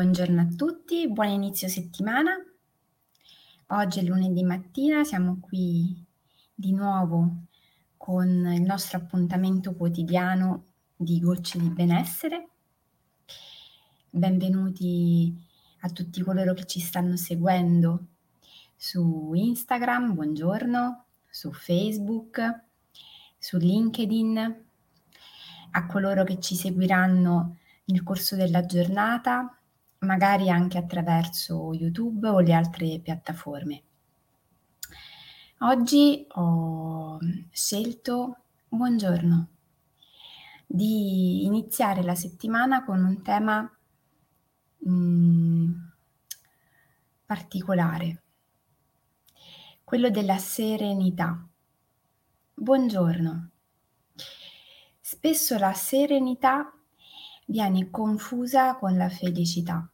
Buongiorno a tutti, buon inizio settimana. Oggi è lunedì mattina, siamo qui di nuovo con il nostro appuntamento quotidiano di gocce di benessere. Benvenuti a tutti coloro che ci stanno seguendo su Instagram, buongiorno, su Facebook, su LinkedIn, a coloro che ci seguiranno nel corso della giornata, magari anche attraverso YouTube o le altre piattaforme. Oggi ho scelto, buongiorno, di iniziare la settimana con un tema mh, mm, particolare, quello della serenità. Buongiorno. Spesso la serenità viene confusa con la felicità.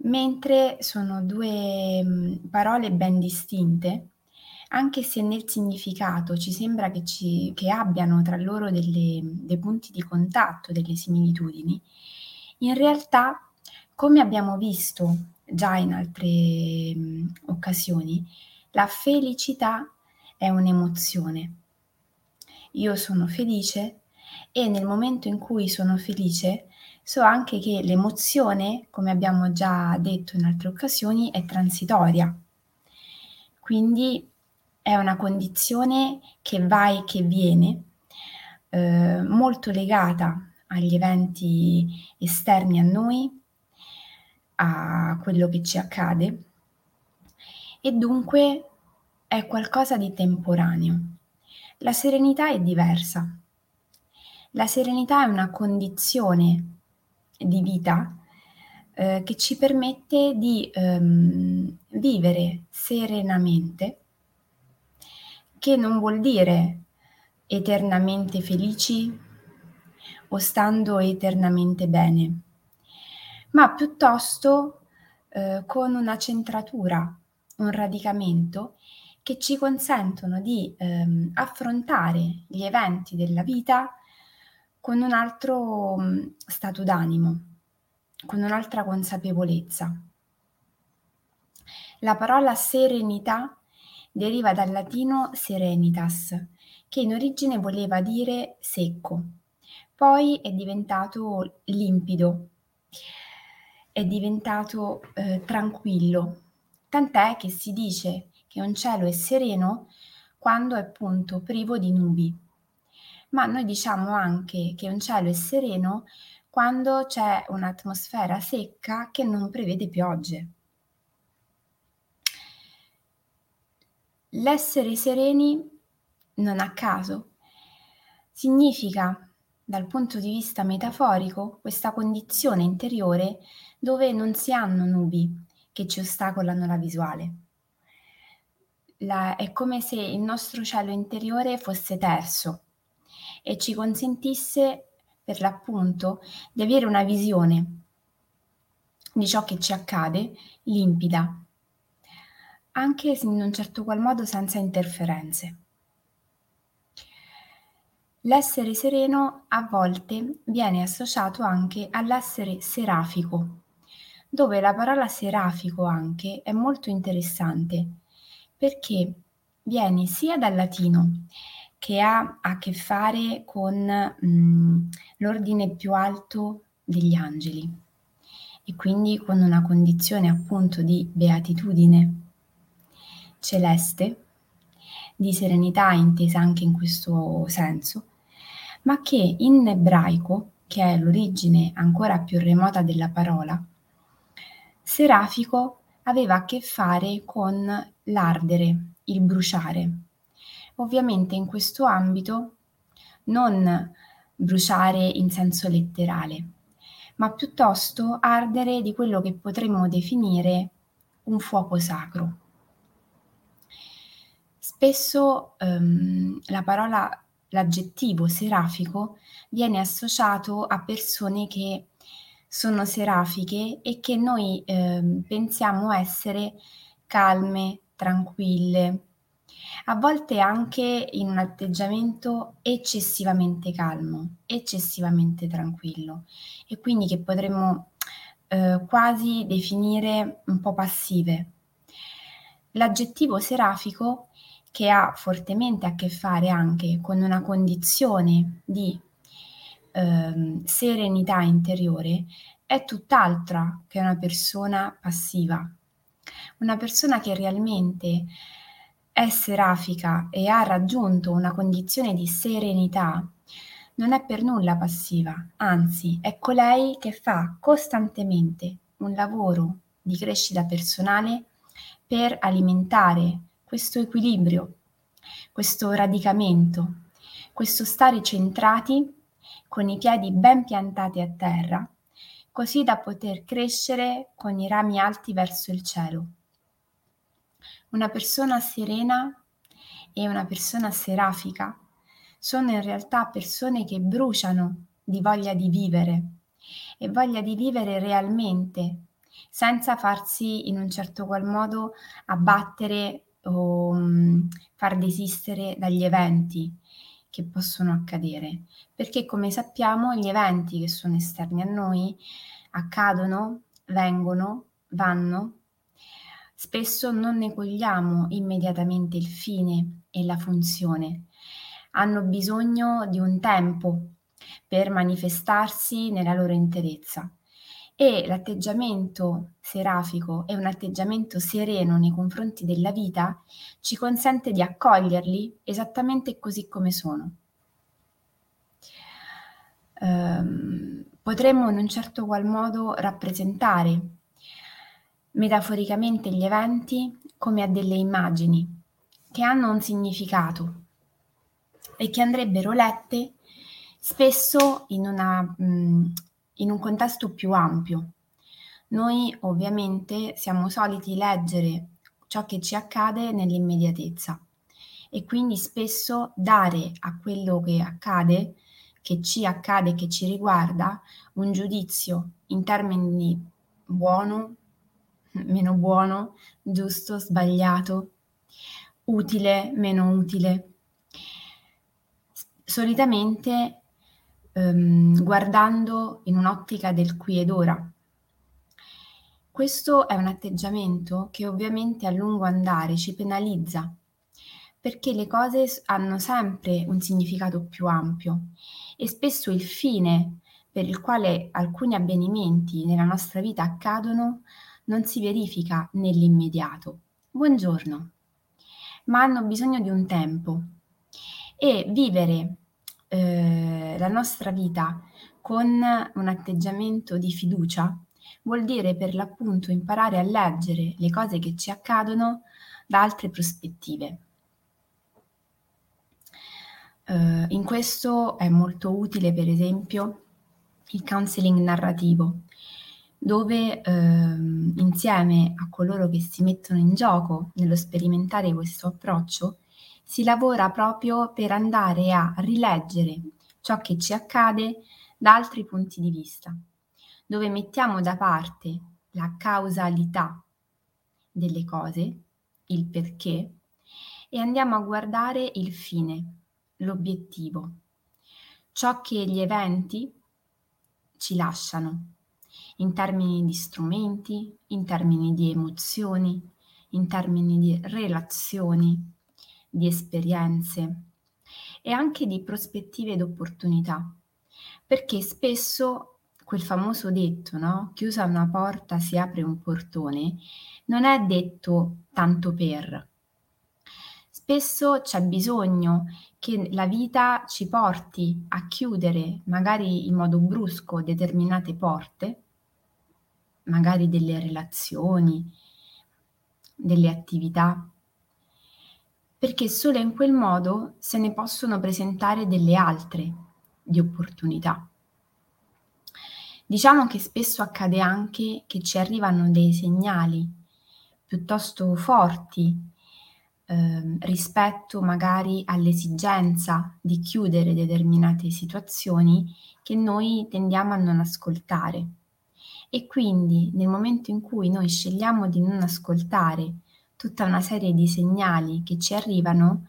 Mentre sono due mm, parole ben distinte, anche se nel significato ci sembra che, ci, che abbiano tra loro delle, dei punti di contatto, delle similitudini, in realtà, come abbiamo visto già in altre mh, mm, occasioni, la felicità è un'emozione. Io sono felice e nel momento in cui sono felice so anche che l'emozione, come abbiamo già detto in altre occasioni, è transitoria. Quindi è una condizione che va e che viene, eh, molto legata agli eventi esterni a noi, a quello che ci accade e dunque è qualcosa di temporaneo. La serenità è diversa. La serenità è una condizione di vita eh, che ci permette di ehm, vivere serenamente, che non vuol dire eternamente felici o stando eternamente bene, ma piuttosto eh, con una centratura, un radicamento che ci consentono di ehm, affrontare gli eventi della vita con un altro mm, stato d'animo, con un'altra consapevolezza. La parola serenità deriva dal latino serenitas, che in origine voleva dire secco, poi è diventato limpido, è diventato eh, tranquillo, tant'è che si dice che un cielo è sereno quando è appunto privo di nubi ma noi diciamo anche che un cielo è sereno quando c'è un'atmosfera secca che non prevede piogge. L'essere sereni, non a caso, significa dal punto di vista metaforico questa condizione interiore dove non si hanno nubi che ci ostacolano la visuale. La, è come se il nostro cielo interiore fosse terso, e ci consentisse per l'appunto di avere una visione di ciò che ci accade limpida, anche in un certo qual modo senza interferenze. L'essere sereno a volte viene associato anche all'essere serafico, dove la parola serafico anche è molto interessante perché viene sia dal latino che ha a che fare con mh, l'ordine più alto degli angeli. E quindi con una condizione appunto di beatitudine celeste, di serenità intesa anche in questo senso, ma che in ebraico, che è l'origine ancora più remota della parola, serafico aveva a che fare con l'ardere, il bruciare, Ovviamente in questo ambito non bruciare in senso letterale, ma piuttosto ardere di quello che potremmo definire un fuoco sacro. Spesso ehm, la parola, l'aggettivo serafico viene associato a persone che sono serafiche e che noi ehm, pensiamo essere calme, tranquille, a volte anche in un atteggiamento eccessivamente calmo, eccessivamente tranquillo e quindi che potremmo eh, quasi definire un po' passive. L'aggettivo serafico, che ha fortemente a che fare anche con una condizione di eh, serenità interiore, è tutt'altra che una persona passiva. Una persona che realmente è serafica e ha raggiunto una condizione di serenità, non è per nulla passiva, anzi è colei che fa costantemente un lavoro di crescita personale per alimentare questo equilibrio, questo radicamento, questo stare centrati con i piedi ben piantati a terra, così da poter crescere con i rami alti verso il cielo. Una persona serena e una persona serafica. Sono in realtà persone che bruciano di voglia di vivere e voglia di vivere realmente, senza farsi in un certo qual modo abbattere o um, far desistere dagli eventi che possono accadere, perché come sappiamo gli eventi che sono esterni a noi accadono, vengono, vanno, spesso non ne cogliamo immediatamente il fine e la funzione, hanno bisogno di un tempo per manifestarsi nella loro interezza. E l'atteggiamento serafico e un atteggiamento sereno nei confronti della vita ci consente di accoglierli esattamente così come sono. Um, potremmo in un certo qual modo rappresentare metaforicamente gli eventi come a delle immagini che hanno un significato e che andrebbero lette spesso in, una, mh, in un contesto più ampio. Noi ovviamente siamo soliti leggere ciò che ci accade nell'immediatezza e quindi spesso dare a quello che accade, che ci accade, che ci riguarda, un giudizio in termini buono, meno buono, giusto, sbagliato, utile, meno utile solitamente ehm, guardando in un'ottica del qui ed ora. Questo è un atteggiamento che ovviamente a lungo andare ci penalizza, perché le cose hanno sempre un significato più ampio e spesso il fine per il quale alcuni avvenimenti nella nostra vita accadono non si verifica nell'immediato. Buongiorno, ma hanno bisogno di un tempo e vivere eh, la nostra vita con un atteggiamento di fiducia vuol dire per l'appunto imparare a leggere le cose che ci accadono da altre prospettive. Uh, in questo è molto utile, per esempio, il counseling narrativo, dove uh, insieme a coloro che si mettono in gioco nello sperimentare questo approccio, si lavora proprio per andare a rileggere ciò che ci accade da altri punti di vista, dove mettiamo da parte la causalità delle cose, il perché, e andiamo a guardare il fine, l'obiettivo, ciò che gli eventi ci lasciano in termini di strumenti, in termini di emozioni, in termini di relazioni, di esperienze e anche di prospettive ed opportunità, perché spesso quel famoso detto, no? Chiusa una porta si apre un portone, non è detto tanto per. Spesso c'è bisogno che la vita ci porti a chiudere, magari in modo brusco, determinate porte, magari delle relazioni, delle attività, perché solo in quel modo se ne possono presentare delle altre di opportunità. Diciamo che spesso accade anche che ci arrivano dei segnali piuttosto forti eh, rispetto magari all'esigenza di chiudere determinate situazioni che noi tendiamo a non ascoltare. E quindi nel momento in cui noi scegliamo di non ascoltare tutta una serie di segnali che ci arrivano,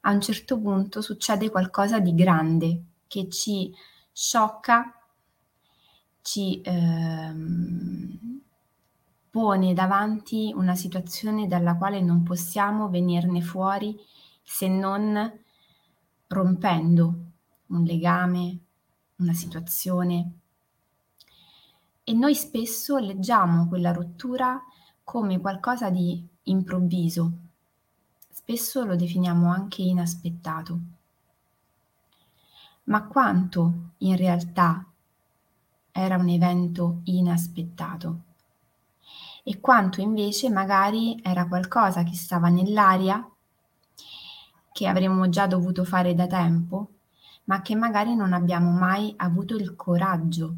a un certo punto succede qualcosa di grande che ci sciocca, ci ehm, pone davanti una situazione dalla quale non possiamo venirne fuori se non rompendo un legame, una situazione. E noi spesso leggiamo quella rottura come qualcosa di improvviso, spesso lo definiamo anche inaspettato. Ma quanto in realtà era un evento inaspettato? E quanto invece magari era qualcosa che stava nell'aria, che avremmo già dovuto fare da tempo, ma che magari non abbiamo mai avuto il coraggio.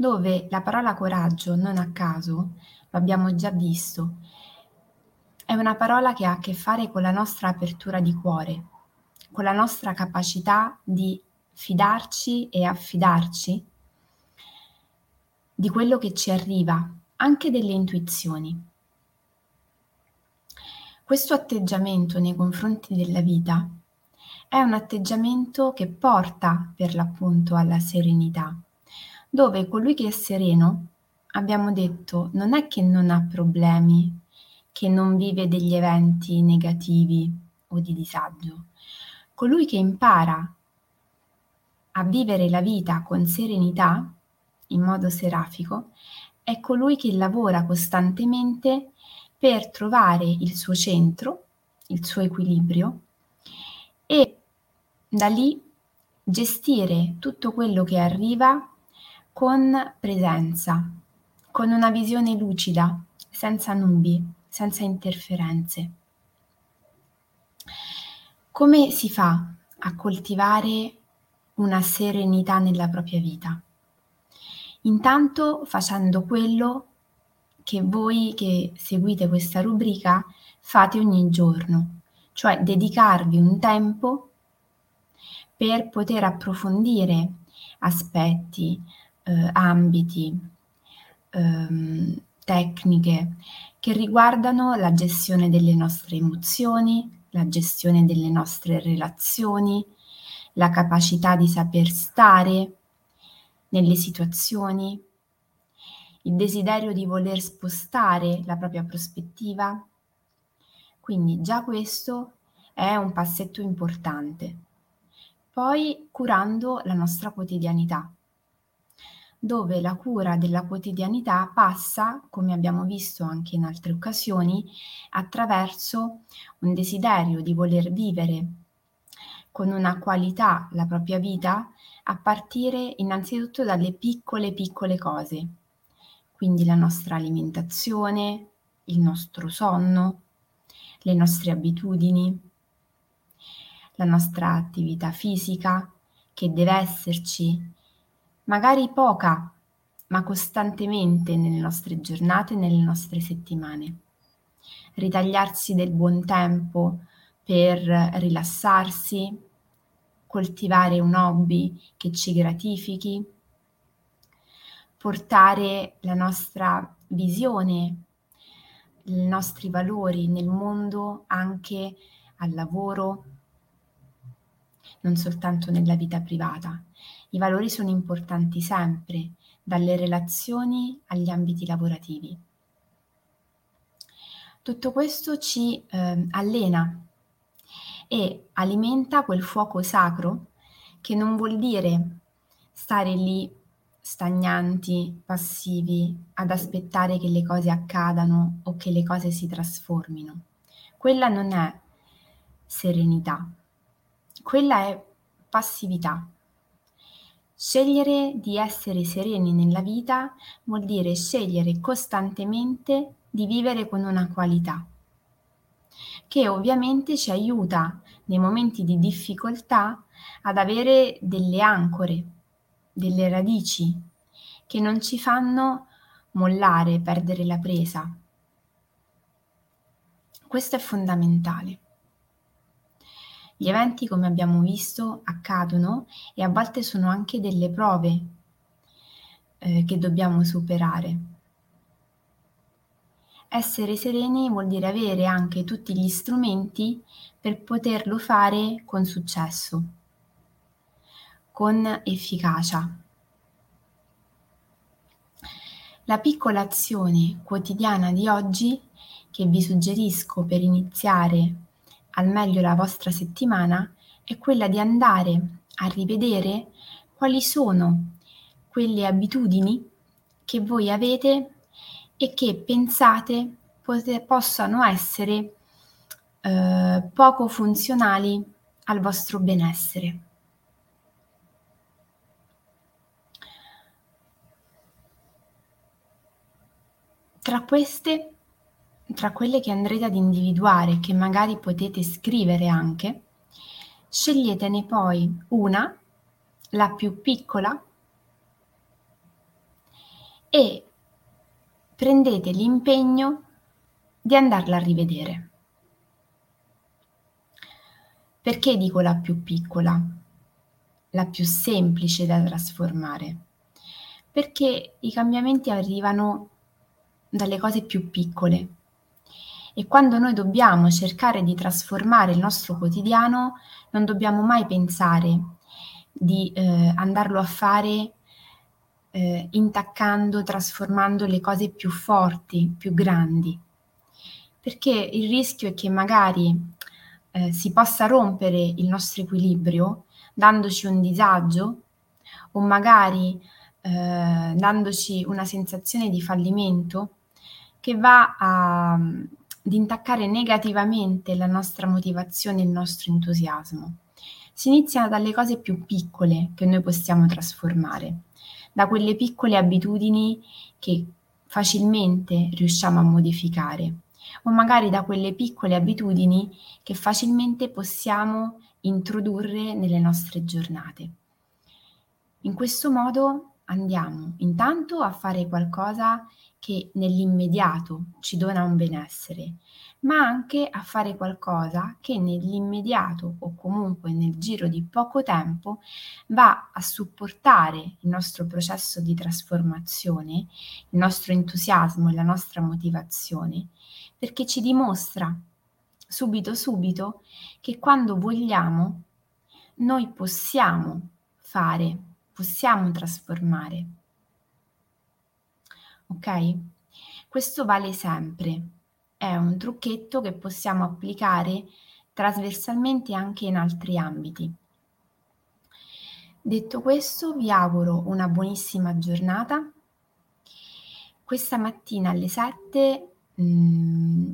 Dove la parola coraggio, non a caso, lo abbiamo già visto, è una parola che ha a che fare con la nostra apertura di cuore, con la nostra capacità di fidarci e affidarci di quello che ci arriva, anche delle intuizioni. Questo atteggiamento nei confronti della vita è un atteggiamento che porta per l'appunto alla serenità, dove colui che è sereno, abbiamo detto, non è che non ha problemi, che non vive degli eventi negativi o di disagio. Colui che impara a vivere la vita con serenità, in modo serafico, è colui che lavora costantemente per trovare il suo centro, il suo equilibrio e da lì gestire tutto quello che arriva con presenza, con una visione lucida, senza nubi senza interferenze. Come si fa a coltivare una serenità nella propria vita? Intanto facendo quello che voi che seguite questa rubrica fate ogni giorno, cioè dedicarvi un tempo per poter approfondire aspetti, eh, ambiti, ehm, tecniche che riguardano la gestione delle nostre emozioni, la gestione delle nostre relazioni, la capacità di saper stare nelle situazioni, il desiderio di voler spostare la propria prospettiva. Quindi già questo è un passetto importante. Poi curando la nostra quotidianità, dove la cura della quotidianità passa, come abbiamo visto anche in altre occasioni, attraverso un desiderio di voler vivere con una qualità la propria vita a partire innanzitutto dalle piccole piccole cose, quindi la nostra alimentazione, il nostro sonno, le nostre abitudini, la nostra attività fisica che deve esserci magari poca, ma costantemente nelle nostre giornate, nelle nostre settimane. Ritagliarsi del buon tempo per rilassarsi, coltivare un hobby che ci gratifichi, portare la nostra visione, i nostri valori nel mondo anche al lavoro, non soltanto nella vita privata. I valori sono importanti sempre, dalle relazioni agli ambiti lavorativi. Tutto questo ci eh, allena e alimenta quel fuoco sacro che non vuol dire stare lì stagnanti, passivi, ad aspettare che le cose accadano o che le cose si trasformino. Quella non è serenità, quella è passività. Scegliere di essere sereni nella vita vuol dire scegliere costantemente di vivere con una qualità, che ovviamente ci aiuta nei momenti di difficoltà ad avere delle ancore, delle radici che non ci fanno mollare, perdere la presa. Questo è fondamentale. Gli eventi, come abbiamo visto, accadono e a volte sono anche delle prove eh, che dobbiamo superare. Essere sereni vuol dire avere anche tutti gli strumenti per poterlo fare con successo, con efficacia. La piccola azione quotidiana di oggi che vi suggerisco per iniziare al meglio la vostra settimana è quella di andare a rivedere quali sono quelle abitudini che voi avete e che pensate pote- possano essere eh, poco funzionali al vostro benessere. Tra queste, tra quelle che andrete ad individuare, che magari potete scrivere anche, sceglietene poi una, la più piccola, e prendete l'impegno di andarla a rivedere. Perché dico la più piccola? La più semplice da trasformare? Perché i cambiamenti arrivano dalle cose più piccole e quando noi dobbiamo cercare di trasformare il nostro quotidiano non dobbiamo mai pensare di eh, andarlo a fare eh, intaccando, trasformando le cose più forti, più grandi. Perché il rischio è che magari eh, si possa rompere il nostro equilibrio dandoci un disagio o magari eh, dandoci una sensazione di fallimento che va a, ad intaccare negativamente la nostra motivazione e il nostro entusiasmo. Si inizia dalle cose più piccole che noi possiamo trasformare da quelle piccole abitudini che facilmente riusciamo a modificare o magari da quelle piccole abitudini che facilmente possiamo introdurre nelle nostre giornate. In questo modo andiamo intanto a fare qualcosa che nell'immediato ci dona un benessere, ma anche a fare qualcosa che nell'immediato o comunque nel giro di poco tempo va a supportare il nostro processo di trasformazione, il nostro entusiasmo e la nostra motivazione, perché ci dimostra subito subito che quando vogliamo noi possiamo fare, possiamo trasformare. Ok? Questo vale sempre è un trucchetto che possiamo applicare trasversalmente anche in altri ambiti. Detto questo, vi auguro una buonissima giornata. Questa mattina alle 7 mh, mm,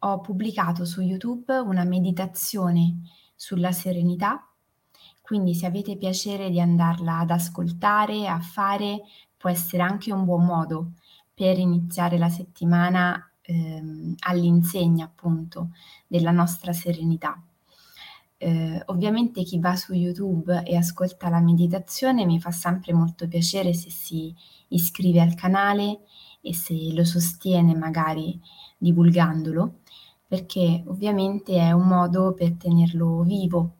ho pubblicato su YouTube una meditazione sulla serenità, quindi se avete piacere di andarla ad ascoltare, a fare, può essere anche un buon modo per iniziare la settimana ehm, all'insegna appunto della nostra serenità. Eh, ovviamente chi va su YouTube e ascolta la meditazione mi fa sempre molto piacere se si iscrive al canale e se lo sostiene magari divulgandolo, perché ovviamente è un modo per tenerlo vivo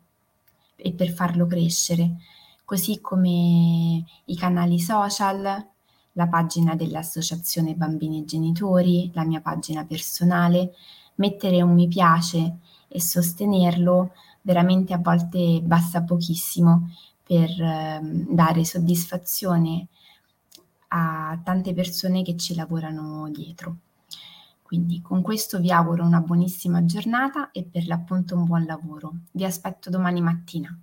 e per farlo crescere, così come i canali social, la pagina dell'Associazione Bambini e Genitori, la mia pagina personale, mettere un mi piace e sostenerlo veramente a volte basta pochissimo per eh, dare soddisfazione a tante persone che ci lavorano dietro. Quindi con questo vi auguro una buonissima giornata e per l'appunto un buon lavoro. Vi aspetto domani mattina.